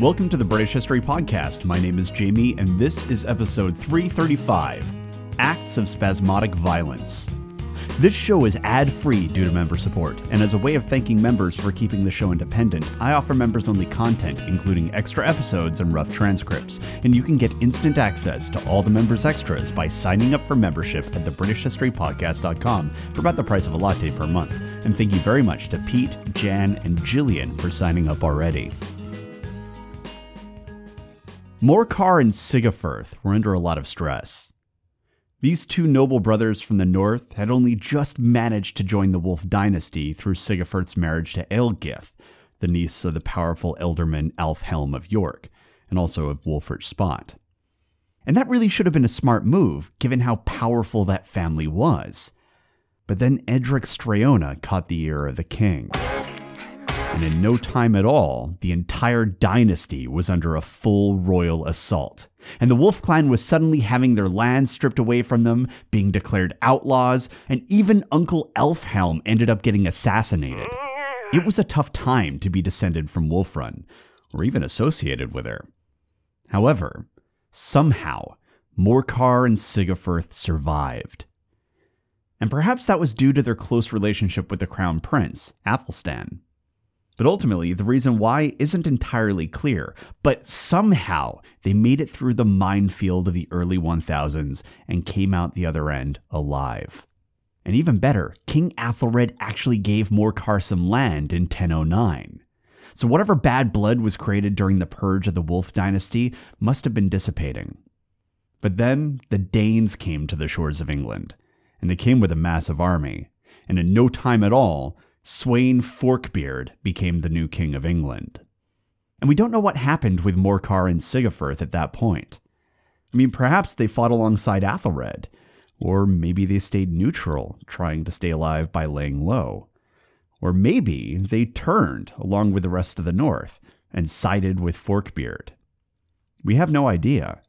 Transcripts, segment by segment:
Welcome to the British History Podcast. My name is Jamie, and this is episode 335 Acts of Spasmodic Violence. This show is ad free due to member support, and as a way of thanking members for keeping the show independent, I offer members only content, including extra episodes and rough transcripts. And you can get instant access to all the members' extras by signing up for membership at thebritishhistorypodcast.com for about the price of a latte per month. And thank you very much to Pete, Jan, and Jillian for signing up already. Morcar and Sigeferth were under a lot of stress. These two noble brothers from the north had only just managed to join the Wulf dynasty through Sigeferth's marriage to Ealdgyth, the niece of the powerful ealdorman AElfhelm of York, and also of Wulfric Spot. And that really should have been a smart move, given how powerful that family was. But then Edric Streona caught the ear of the king and in no time at all, the entire dynasty was under a full royal assault. And the Wulf clan was suddenly having their lands stripped away from them, being declared outlaws, and even Uncle Elfhelm ended up getting assassinated. It was a tough time to be descended from Wulfrun, or even associated with her. However, somehow, Morcar and Sigeferth survived. And perhaps that was due to their close relationship with the crown prince, Athelstan. But ultimately, the reason why isn't entirely clear, but somehow they made it through the minefield of the early 1000s and came out the other end alive. And even better, King Athelred actually gave Morcar some land in 1009. So whatever bad blood was created during the purge of the Wulf dynasty must have been dissipating. But then the Danes came to the shores of England, and they came with a massive army, and in no time at all, Sweyn Forkbeard became the new king of England. And we don't know what happened with Morcar and Sigeferth at that point. I mean, perhaps they fought alongside Athelred, or maybe they stayed neutral, trying to stay alive by laying low. Or maybe they turned along with the rest of the North and sided with Forkbeard. We have no idea.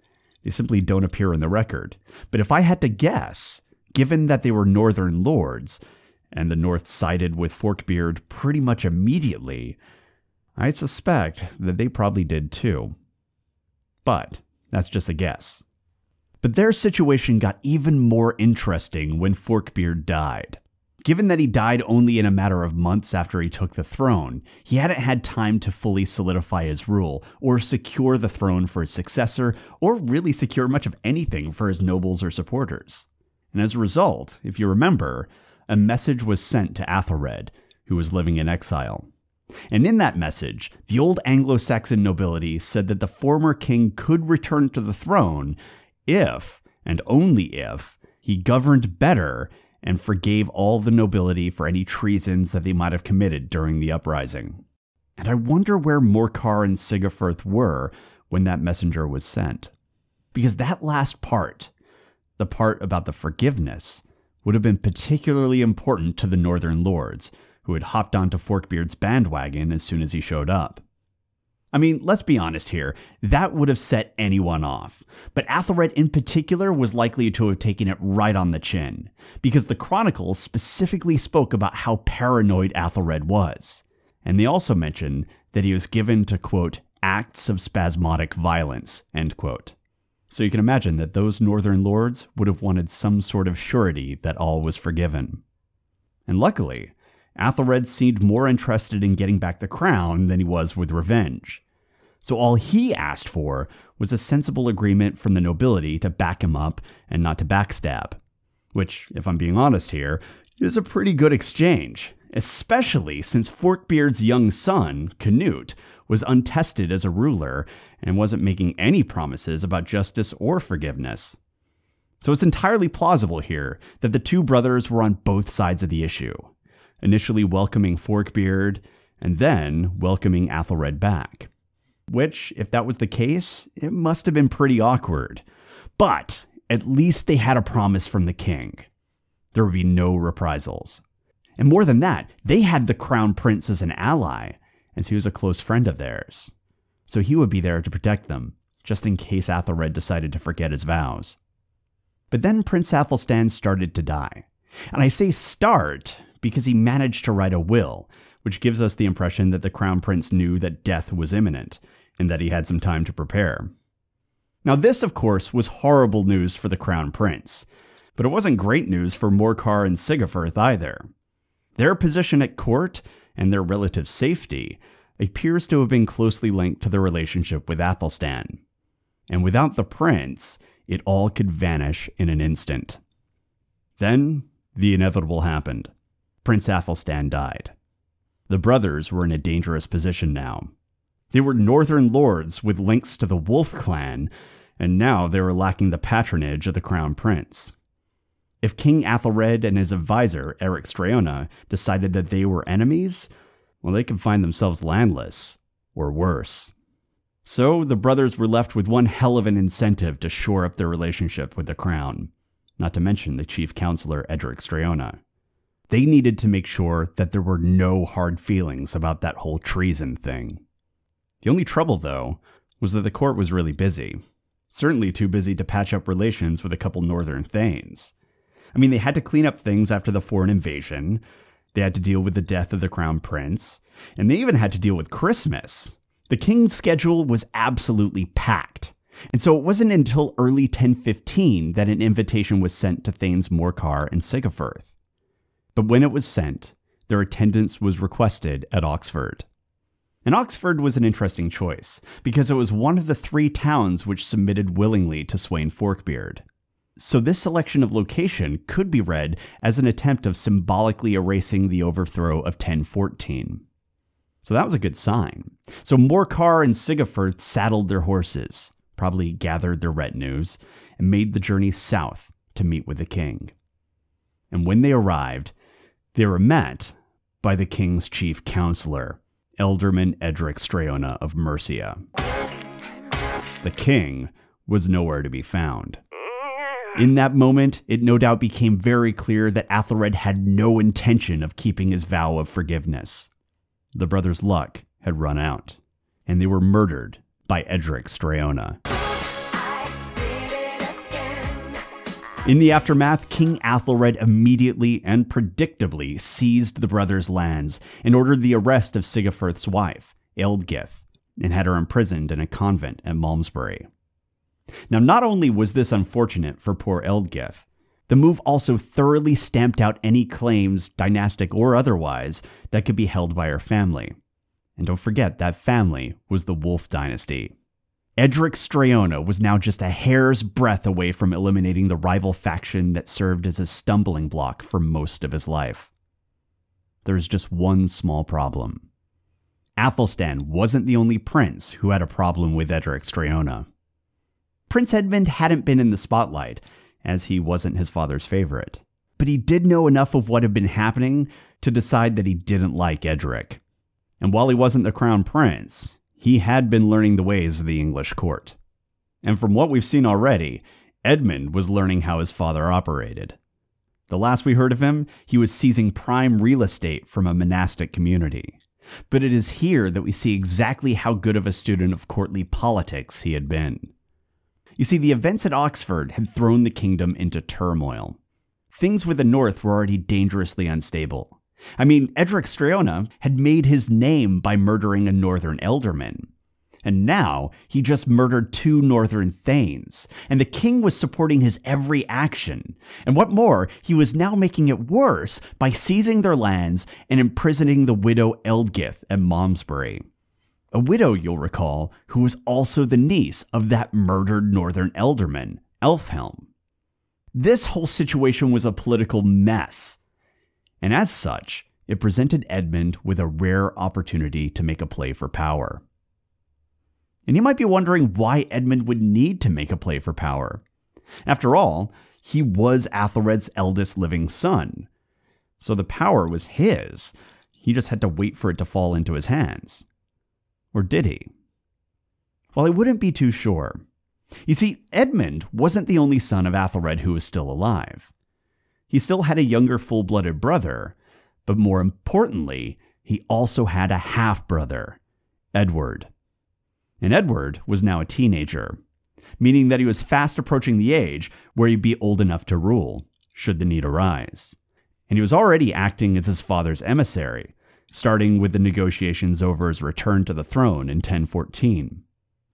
They simply don't appear in the record. But if I had to guess, given that they were northern lords, and the North sided with Forkbeard pretty much immediately, I suspect that they probably did too. But that's just a guess. But their situation got even more interesting when Forkbeard died. Given that he died only in a matter of months after he took the throne, he hadn't had time to fully solidify his rule, or secure the throne for his successor, or really secure much of anything for his nobles or supporters. And as a result, if you remember, a message was sent to Athelred, who was living in exile. And in that message, the old Anglo Saxon nobility said that the former king could return to the throne if, and only if, he governed better and forgave all the nobility for any treasons that they might have committed during the uprising. And I wonder where Morcar and Sigeferth were when that messenger was sent. Because that last part, the part about the forgiveness, would have been particularly important to the Northern Lords, who had hopped onto Forkbeard's bandwagon as soon as he showed up. I mean, let's be honest here, that would have set anyone off. But Athelred in particular was likely to have taken it right on the chin, because the Chronicles specifically spoke about how paranoid Athelred was. And they also mention that he was given to, quote, acts of spasmodic violence, end quote. So you can imagine that those northern lords would have wanted some sort of surety that all was forgiven. And luckily, Athelred seemed more interested in getting back the crown than he was with revenge. So all he asked for was a sensible agreement from the nobility to back him up and not to backstab. Which, if I'm being honest here, is a pretty good exchange, especially since Forkbeard's young son, Canute, was untested as a ruler and wasn't making any promises about justice or forgiveness. So it's entirely plausible here that the two brothers were on both sides of the issue, initially welcoming Forkbeard and then welcoming Athelred back. Which, if that was the case, it must have been pretty awkward. But at least they had a promise from the king. There would be no reprisals. And more than that, they had the crown prince as an ally, as he was a close friend of theirs. So he would be there to protect them, just in case Athelred decided to forget his vows. But then Prince Athelstan started to die. And I say start because he managed to write a will, which gives us the impression that the crown prince knew that death was imminent, and that he had some time to prepare. Now, this, of course, was horrible news for the crown prince, but it wasn't great news for Morcar and Sigeferth either. Their position at court and their relative safety appears to have been closely linked to their relationship with Athelstan. And without the prince, it all could vanish in an instant. Then, the inevitable happened. Prince Athelstan died. The brothers were in a dangerous position now. They were northern lords with links to the Wulf clan, and now they were lacking the patronage of the crown prince. If King Athelred and his advisor, Edric Streona, decided that they were enemies, well, they could find themselves landless, or worse. So the brothers were left with one hell of an incentive to shore up their relationship with the crown, not to mention the chief counselor, Edric Streona. They needed to make sure that there were no hard feelings about that whole treason thing. The only trouble, though, was that the court was really busy. Certainly too busy to patch up relations with a couple northern thanes. I mean, they had to clean up things after the foreign invasion, they had to deal with the death of the crown prince, and they even had to deal with Christmas. The king's schedule was absolutely packed. And so it wasn't until early 1015 that an invitation was sent to Thanes Morcar and Sigeferth. But when it was sent, their attendance was requested at Oxford. And Oxford was an interesting choice, because it was one of the three towns which submitted willingly to Sweyn Forkbeard. So this selection of location could be read as an attempt of symbolically erasing the overthrow of 1014. So that was a good sign. So Morcar and Sigeferth saddled their horses, probably gathered their retinues, and made the journey south to meet with the king. And when they arrived, they were met by the king's chief counselor, Ealdorman Edric Streona of Mercia. The king was nowhere to be found. In that moment, it no doubt became very clear that Athelred had no intention of keeping his vow of forgiveness. The brothers' luck had run out, and they were murdered by Edric Streona. In the aftermath, King Athelred immediately and predictably seized the brothers' lands and ordered the arrest of Sigeferth's wife, Ealdgyth, and had her imprisoned in a convent at Malmesbury. Now, not only was this unfortunate for poor Ealdgyth, the move also thoroughly stamped out any claims, dynastic or otherwise, that could be held by her family. And don't forget, that family was the Wulf dynasty. Edric Streona was now just a hair's breadth away from eliminating the rival faction that served as a stumbling block for most of his life. There's just one small problem. Athelstan wasn't the only prince who had a problem with Edric Streona. Prince Edmund hadn't been in the spotlight, as he wasn't his father's favorite. But he did know enough of what had been happening to decide that he didn't like Edric. And while he wasn't the crown prince, he had been learning the ways of the English court. And from what we've seen already, Edmund was learning how his father operated. The last we heard of him, he was seizing prime real estate from a monastic community. But it is here that we see exactly how good of a student of courtly politics he had been. You see, the events at Oxford had thrown the kingdom into turmoil. Things with the North were already dangerously unstable. I mean, Edric Streona had made his name by murdering a northern ealdorman. And now he just murdered two northern thanes, and the king was supporting his every action. And what more, he was now making it worse by seizing their lands and imprisoning the widow Ealdgyth at Malmesbury a widow, you'll recall, who was also the niece of that murdered northern ealdorman, Elfhelm. This whole situation was a political mess, and as such, it presented Edmund with a rare opportunity to make a play for power. And you might be wondering why Edmund would need to make a play for power. After all, he was Athelred's eldest living son. So the power was his. He just had to wait for it to fall into his hands. Or did he? Well, I wouldn't be too sure. You see, Edmund wasn't the only son of Athelred who was still alive. He still had a younger full blooded brother, but more importantly, he also had a half brother, Edward. And Edward was now a teenager, meaning that he was fast approaching the age where he'd be old enough to rule, should the need arise. And he was already acting as his father's emissary, starting with the negotiations over his return to the throne in 1014.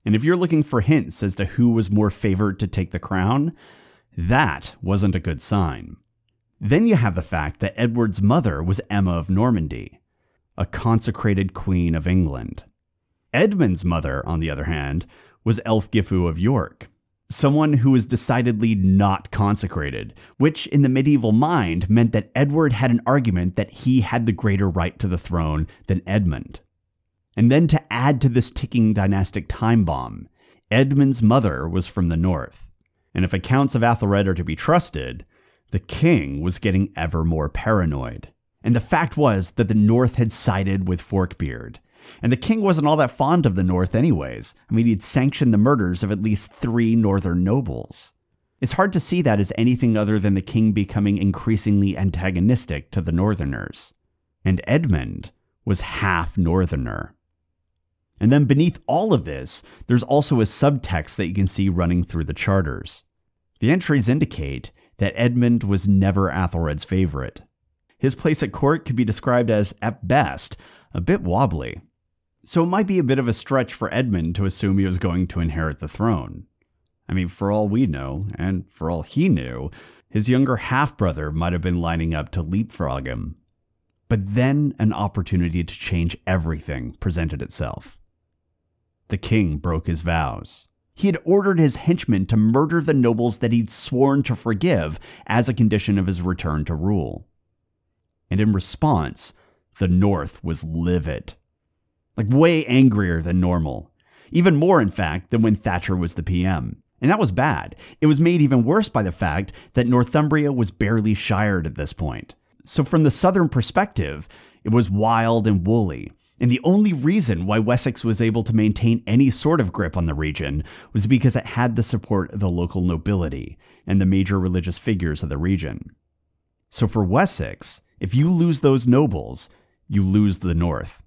And if you're looking for hints as to who was more favored to take the crown, that wasn't a good sign. Then you have the fact that Edward's mother was Emma of Normandy, a consecrated queen of England. Edmund's mother, on the other hand, was Elfgifu of York, someone who was decidedly not consecrated, which in the medieval mind meant that Edward had an argument that he had the greater right to the throne than Edmund. And then to add to this ticking dynastic time bomb, Edmund's mother was from the north. And if accounts of Athelred are to be trusted, the king was getting ever more paranoid. And the fact was that the north had sided with Forkbeard, and the king wasn't all that fond of the North, anyways. I mean, he'd sanctioned the murders of at least three northern nobles. It's hard to see that as anything other than the king becoming increasingly antagonistic to the northerners. And Edmund was half northerner. And then beneath all of this, there's also a subtext that you can see running through the charters. The entries indicate that Edmund was never Athelred's favorite. His place at court could be described as, at best, a bit wobbly. So it might be a bit of a stretch for Edmund to assume he was going to inherit the throne. I mean, for all we know, and for all he knew, his younger half brother might have been lining up to leapfrog him. But then an opportunity to change everything presented itself. The king broke his vows. He had ordered his henchmen to murder the nobles that he'd sworn to forgive as a condition of his return to rule. And in response, the North was livid like way angrier than normal. Even more, in fact, than when Thatcher was the PM. And that was bad. It was made even worse by the fact that Northumbria was barely shired at this point. So, from the southern perspective, it was wild and woolly. And the only reason why Wessex was able to maintain any sort of grip on the region was because it had the support of the local nobility and the major religious figures of the region. So, for Wessex, if you lose those nobles, you lose the North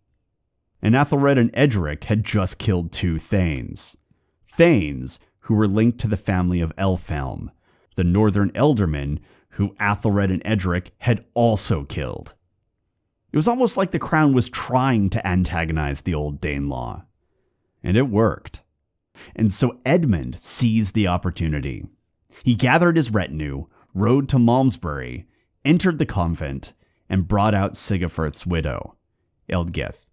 and Athelred and Edric had just killed two Thanes. Thanes, who were linked to the family of Elfhelm, the northern ealdormen who Athelred and Edric had also killed. It was almost like the crown was trying to antagonize the old Danelaw. And it worked. And so Edmund seized the opportunity. He gathered his retinue, rode to Malmesbury, entered the convent, and brought out Sigeferth's widow, Ealdgyth.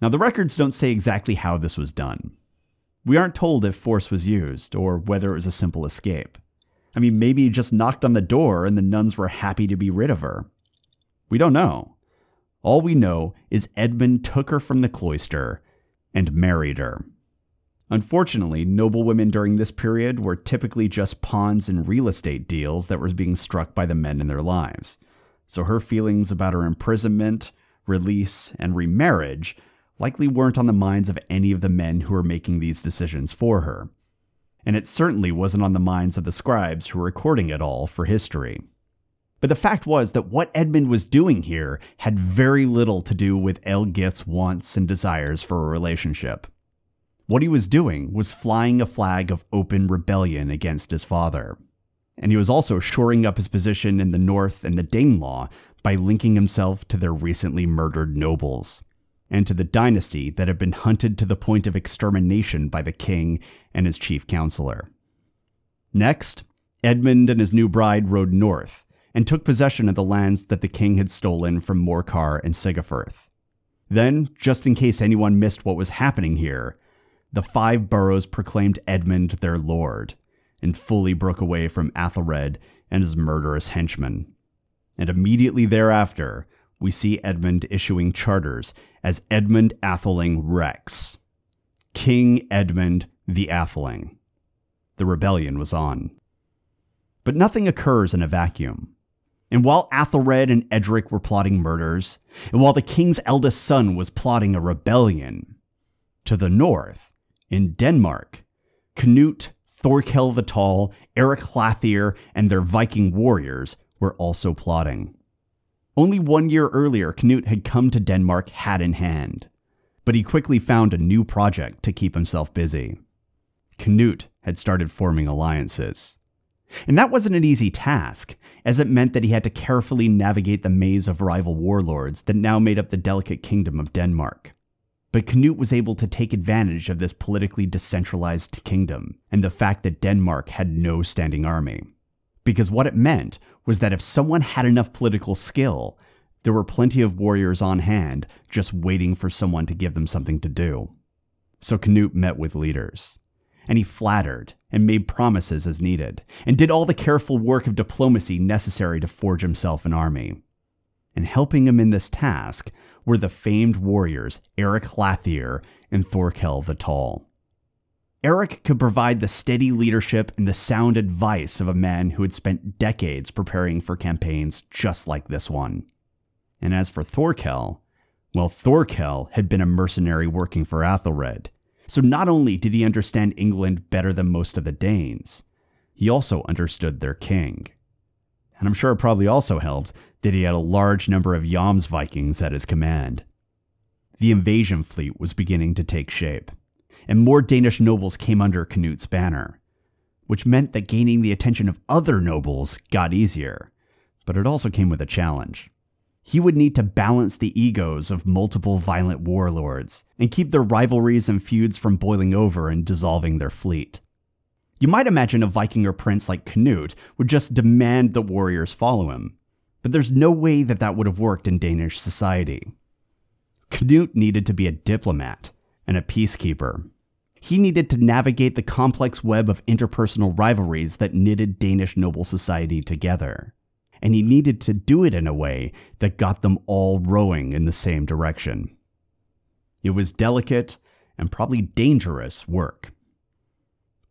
Now, the records don't say exactly how this was done. We aren't told if force was used or whether it was a simple escape. I mean, maybe he just knocked on the door and the nuns were happy to be rid of her. We don't know. All we know is Edmund took her from the cloister and married her. Unfortunately, noblewomen during this period were typically just pawns in real estate deals that were being struck by the men in their lives. So her feelings about her imprisonment, release, and remarriage likely weren't on the minds of any of the men who were making these decisions for her. And it certainly wasn't on the minds of the scribes who were recording it all for history. But the fact was that what Edmund was doing here had very little to do with Ealdgyth's wants and desires for a relationship. What he was doing was flying a flag of open rebellion against his father. And he was also shoring up his position in the north and the Danelaw by linking himself to their recently murdered nobles and to the dynasty that had been hunted to the point of extermination by the king and his chief counselor. Next, Edmund and his new bride rode north and took possession of the lands that the king had stolen from Morcar and Sigeferth. Then, just in case anyone missed what was happening here, the five boroughs proclaimed Edmund their lord and fully broke away from Athelred and his murderous henchmen. And immediately thereafter, we see Edmund issuing charters as Edmund Atheling Rex. King Edmund the Atheling. The rebellion was on. But nothing occurs in a vacuum. And while Athelred and Edric were plotting murders, and while the king's eldest son was plotting a rebellion, to the north, in Denmark, Canute, Thorkel the Tall, Eric Hlathir, and their Viking warriors were also plotting. Only one year earlier, Canute had come to Denmark hat in hand, but he quickly found a new project to keep himself busy. Canute had started forming alliances. And that wasn't an easy task, as it meant that he had to carefully navigate the maze of rival warlords that now made up the delicate kingdom of Denmark. But Canute was able to take advantage of this politically decentralized kingdom and the fact that Denmark had no standing army. Because what it meant was that if someone had enough political skill, there were plenty of warriors on hand just waiting for someone to give them something to do. So Canute met with leaders, and he flattered and made promises as needed, and did all the careful work of diplomacy necessary to forge himself an army. And helping him in this task were the famed warriors Eric Hlathir and Thorkel the Tall. Eric could provide the steady leadership and the sound advice of a man who had spent decades preparing for campaigns just like this one. And as for Thorkel, well, Thorkel had been a mercenary working for Athelred. So not only did he understand England better than most of the Danes, he also understood their king. And I'm sure it probably also helped that he had a large number of Jomsvikings at his command. The invasion fleet was beginning to take shape, and more Danish nobles came under Canute's banner, which meant that gaining the attention of other nobles got easier. But it also came with a challenge. He would need to balance the egos of multiple violent warlords and keep their rivalries and feuds from boiling over and dissolving their fleet. You might imagine a Viking or prince like Canute would just demand that warriors follow him, but there's no way that that would have worked in Danish society. Canute needed to be a diplomat and a peacekeeper. He needed to navigate the complex web of interpersonal rivalries that knitted Danish noble society together. And he needed to do it in a way that got them all rowing in the same direction. It was delicate and probably dangerous work.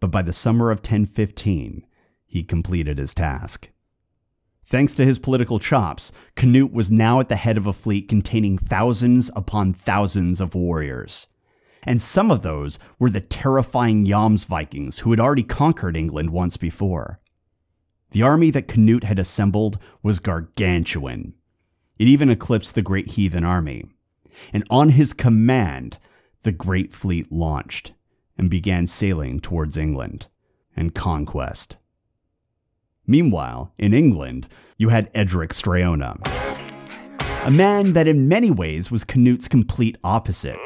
But by the summer of 1015, he completed his task. Thanks to his political chops, Canute was now at the head of a fleet containing thousands upon thousands of warriors. And some of those were the terrifying Jomsvikings who had already conquered England once before. The army that Canute had assembled was gargantuan. It even eclipsed the great heathen army. And on his command, the great fleet launched and began sailing towards England and conquest. Meanwhile, in England, you had Edric Streona, a man that in many ways was Canute's complete opposite.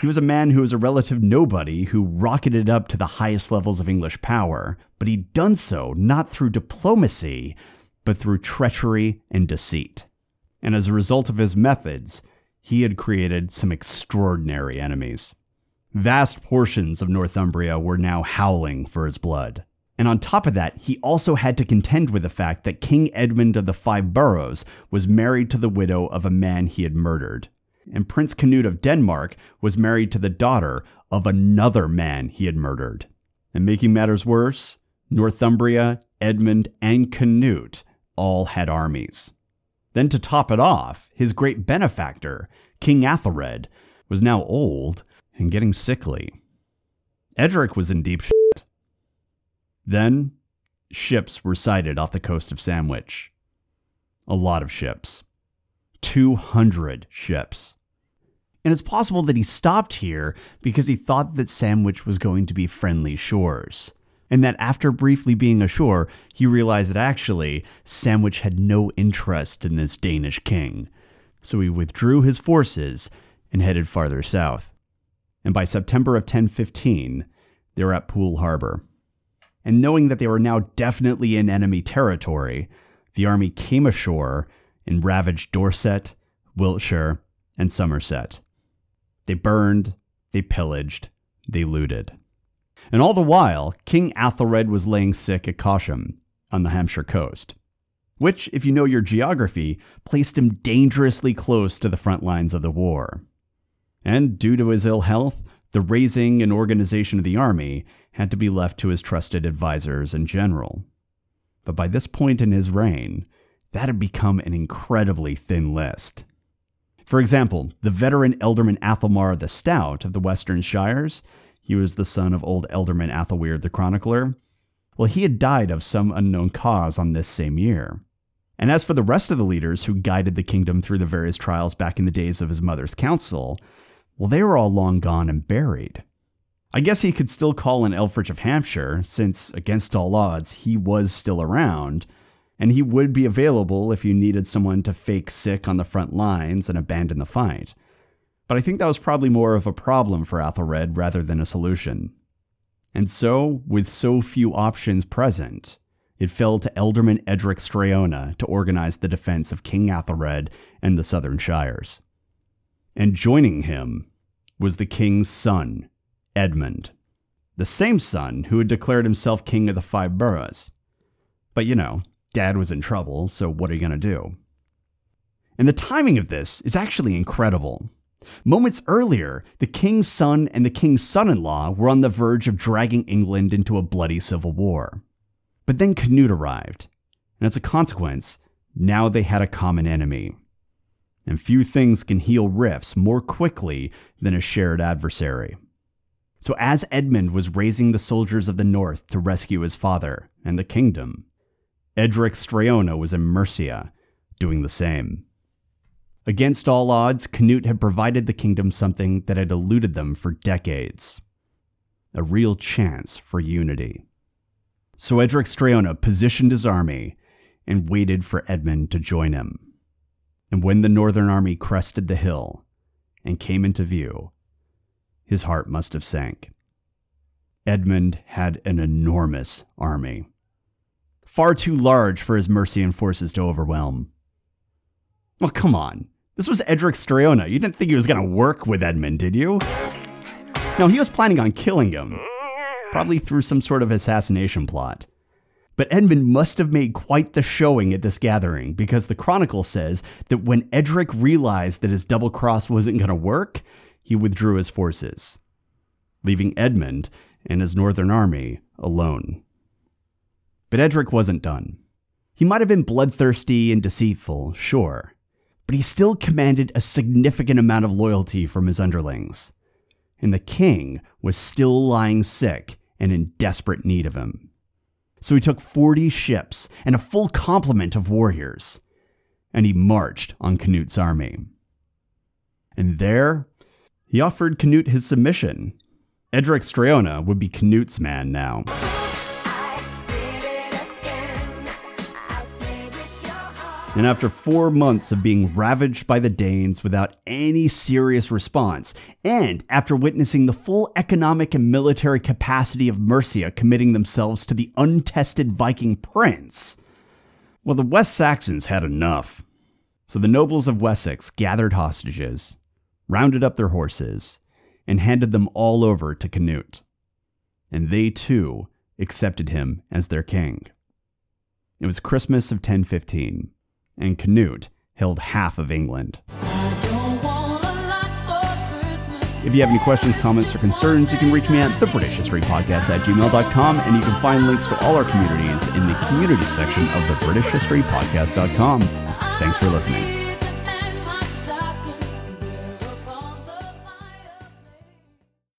He was a man who was a relative nobody who rocketed up to the highest levels of English power, but he'd done so not through diplomacy, but through treachery and deceit. And as a result of his methods, he had created some extraordinary enemies. Vast portions of Northumbria were now howling for his blood. And on top of that, he also had to contend with the fact that King Edmund of the Five Boroughs was married to the widow of a man he had murdered. And Prince Canute of Denmark was married to the daughter of another man he had murdered. And making matters worse, Northumbria, Edmund, and Canute all had armies. Then to top it off, his great benefactor, King Athelred, was now old and getting sickly. Edric was in deep shit. Then, ships were sighted off the coast of Sandwich. A lot of ships. 200 ships. And it's possible that he stopped here because he thought that Sandwich was going to be friendly shores. And that after briefly being ashore, he realized that actually Sandwich had no interest in this Danish king. So he withdrew his forces and headed farther south. And by September of 1015, they were at Poole Harbor and knowing that they were now definitely in enemy territory, the army came ashore and ravaged Dorset, Wiltshire, and Somerset. They burned, they pillaged, they looted. And all the while, King Athelred was laying sick at Cosham on the Hampshire coast, which, if you know your geography, placed him dangerously close to the front lines of the war. And due to his ill health, the raising and organization of the army had to be left to his trusted advisors and general. But by this point in his reign, that had become an incredibly thin list. For example, the veteran Ealdorman Athelmar the Stout of the Western Shires, he was the son of old Ealdorman Athelweard the Chronicler, well, he had died of some unknown cause on this same year. And as for the rest of the leaders who guided the kingdom through the various trials back in the days of his mother's council, well, they were all long gone and buried. I guess he could still call in Elfrich of Hampshire, since, against all odds, he was still around, and he would be available if you needed someone to fake sick on the front lines and abandon the fight. But I think that was probably more of a problem for Athelred rather than a solution. And so, with so few options present, it fell to Ealdorman Edric Streona to organize the defense of King Athelred and the southern shires. And joining him was the king's son, Edmund, the same son who had declared himself king of the five boroughs. But you know, dad was in trouble, so what are you going to do? And the timing of this is actually incredible. Moments earlier, the king's son and the king's son in law were on the verge of dragging England into a bloody civil war. But then Canute arrived, and as a consequence, now they had a common enemy. And few things can heal rifts more quickly than a shared adversary. So, as Edmund was raising the soldiers of the north to rescue his father and the kingdom, Edric Streona was in Mercia, doing the same. Against all odds, Canute had provided the kingdom something that had eluded them for decades a real chance for unity. So Edric Streona positioned his army and waited for Edmund to join him. And when the northern army crested the hill and came into view, his heart must have sank. Edmund had an enormous army, far too large for his Mercian forces to overwhelm. Well, come on. This was Edric Streona. You didn't think he was going to work with Edmund, did you? No, he was planning on killing him, probably through some sort of assassination plot. But Edmund must have made quite the showing at this gathering because the Chronicle says that when Edric realized that his double cross wasn't going to work, he withdrew his forces, leaving Edmund and his northern army alone. But Edric wasn't done. He might have been bloodthirsty and deceitful, sure, but he still commanded a significant amount of loyalty from his underlings. And the king was still lying sick and in desperate need of him. So he took 40 ships and a full complement of warriors, and he marched on Canute's army. And there, he offered Canute his submission. Edric Streona would be Canute's man now. And after four months of being ravaged by the Danes without any serious response, and after witnessing the full economic and military capacity of Mercia committing themselves to the untested Viking prince, well, the West Saxons had enough. So the nobles of Wessex gathered hostages, rounded up their horses, and handed them all over to Canute. And they too accepted him as their king. It was Christmas of 1015 and Canute held half of England. If you have any questions, comments, or concerns, you can reach me at the British History Podcast at gmail.com, and you can find links to all our communities in the community section of the British History Podcast.com. Thanks for listening.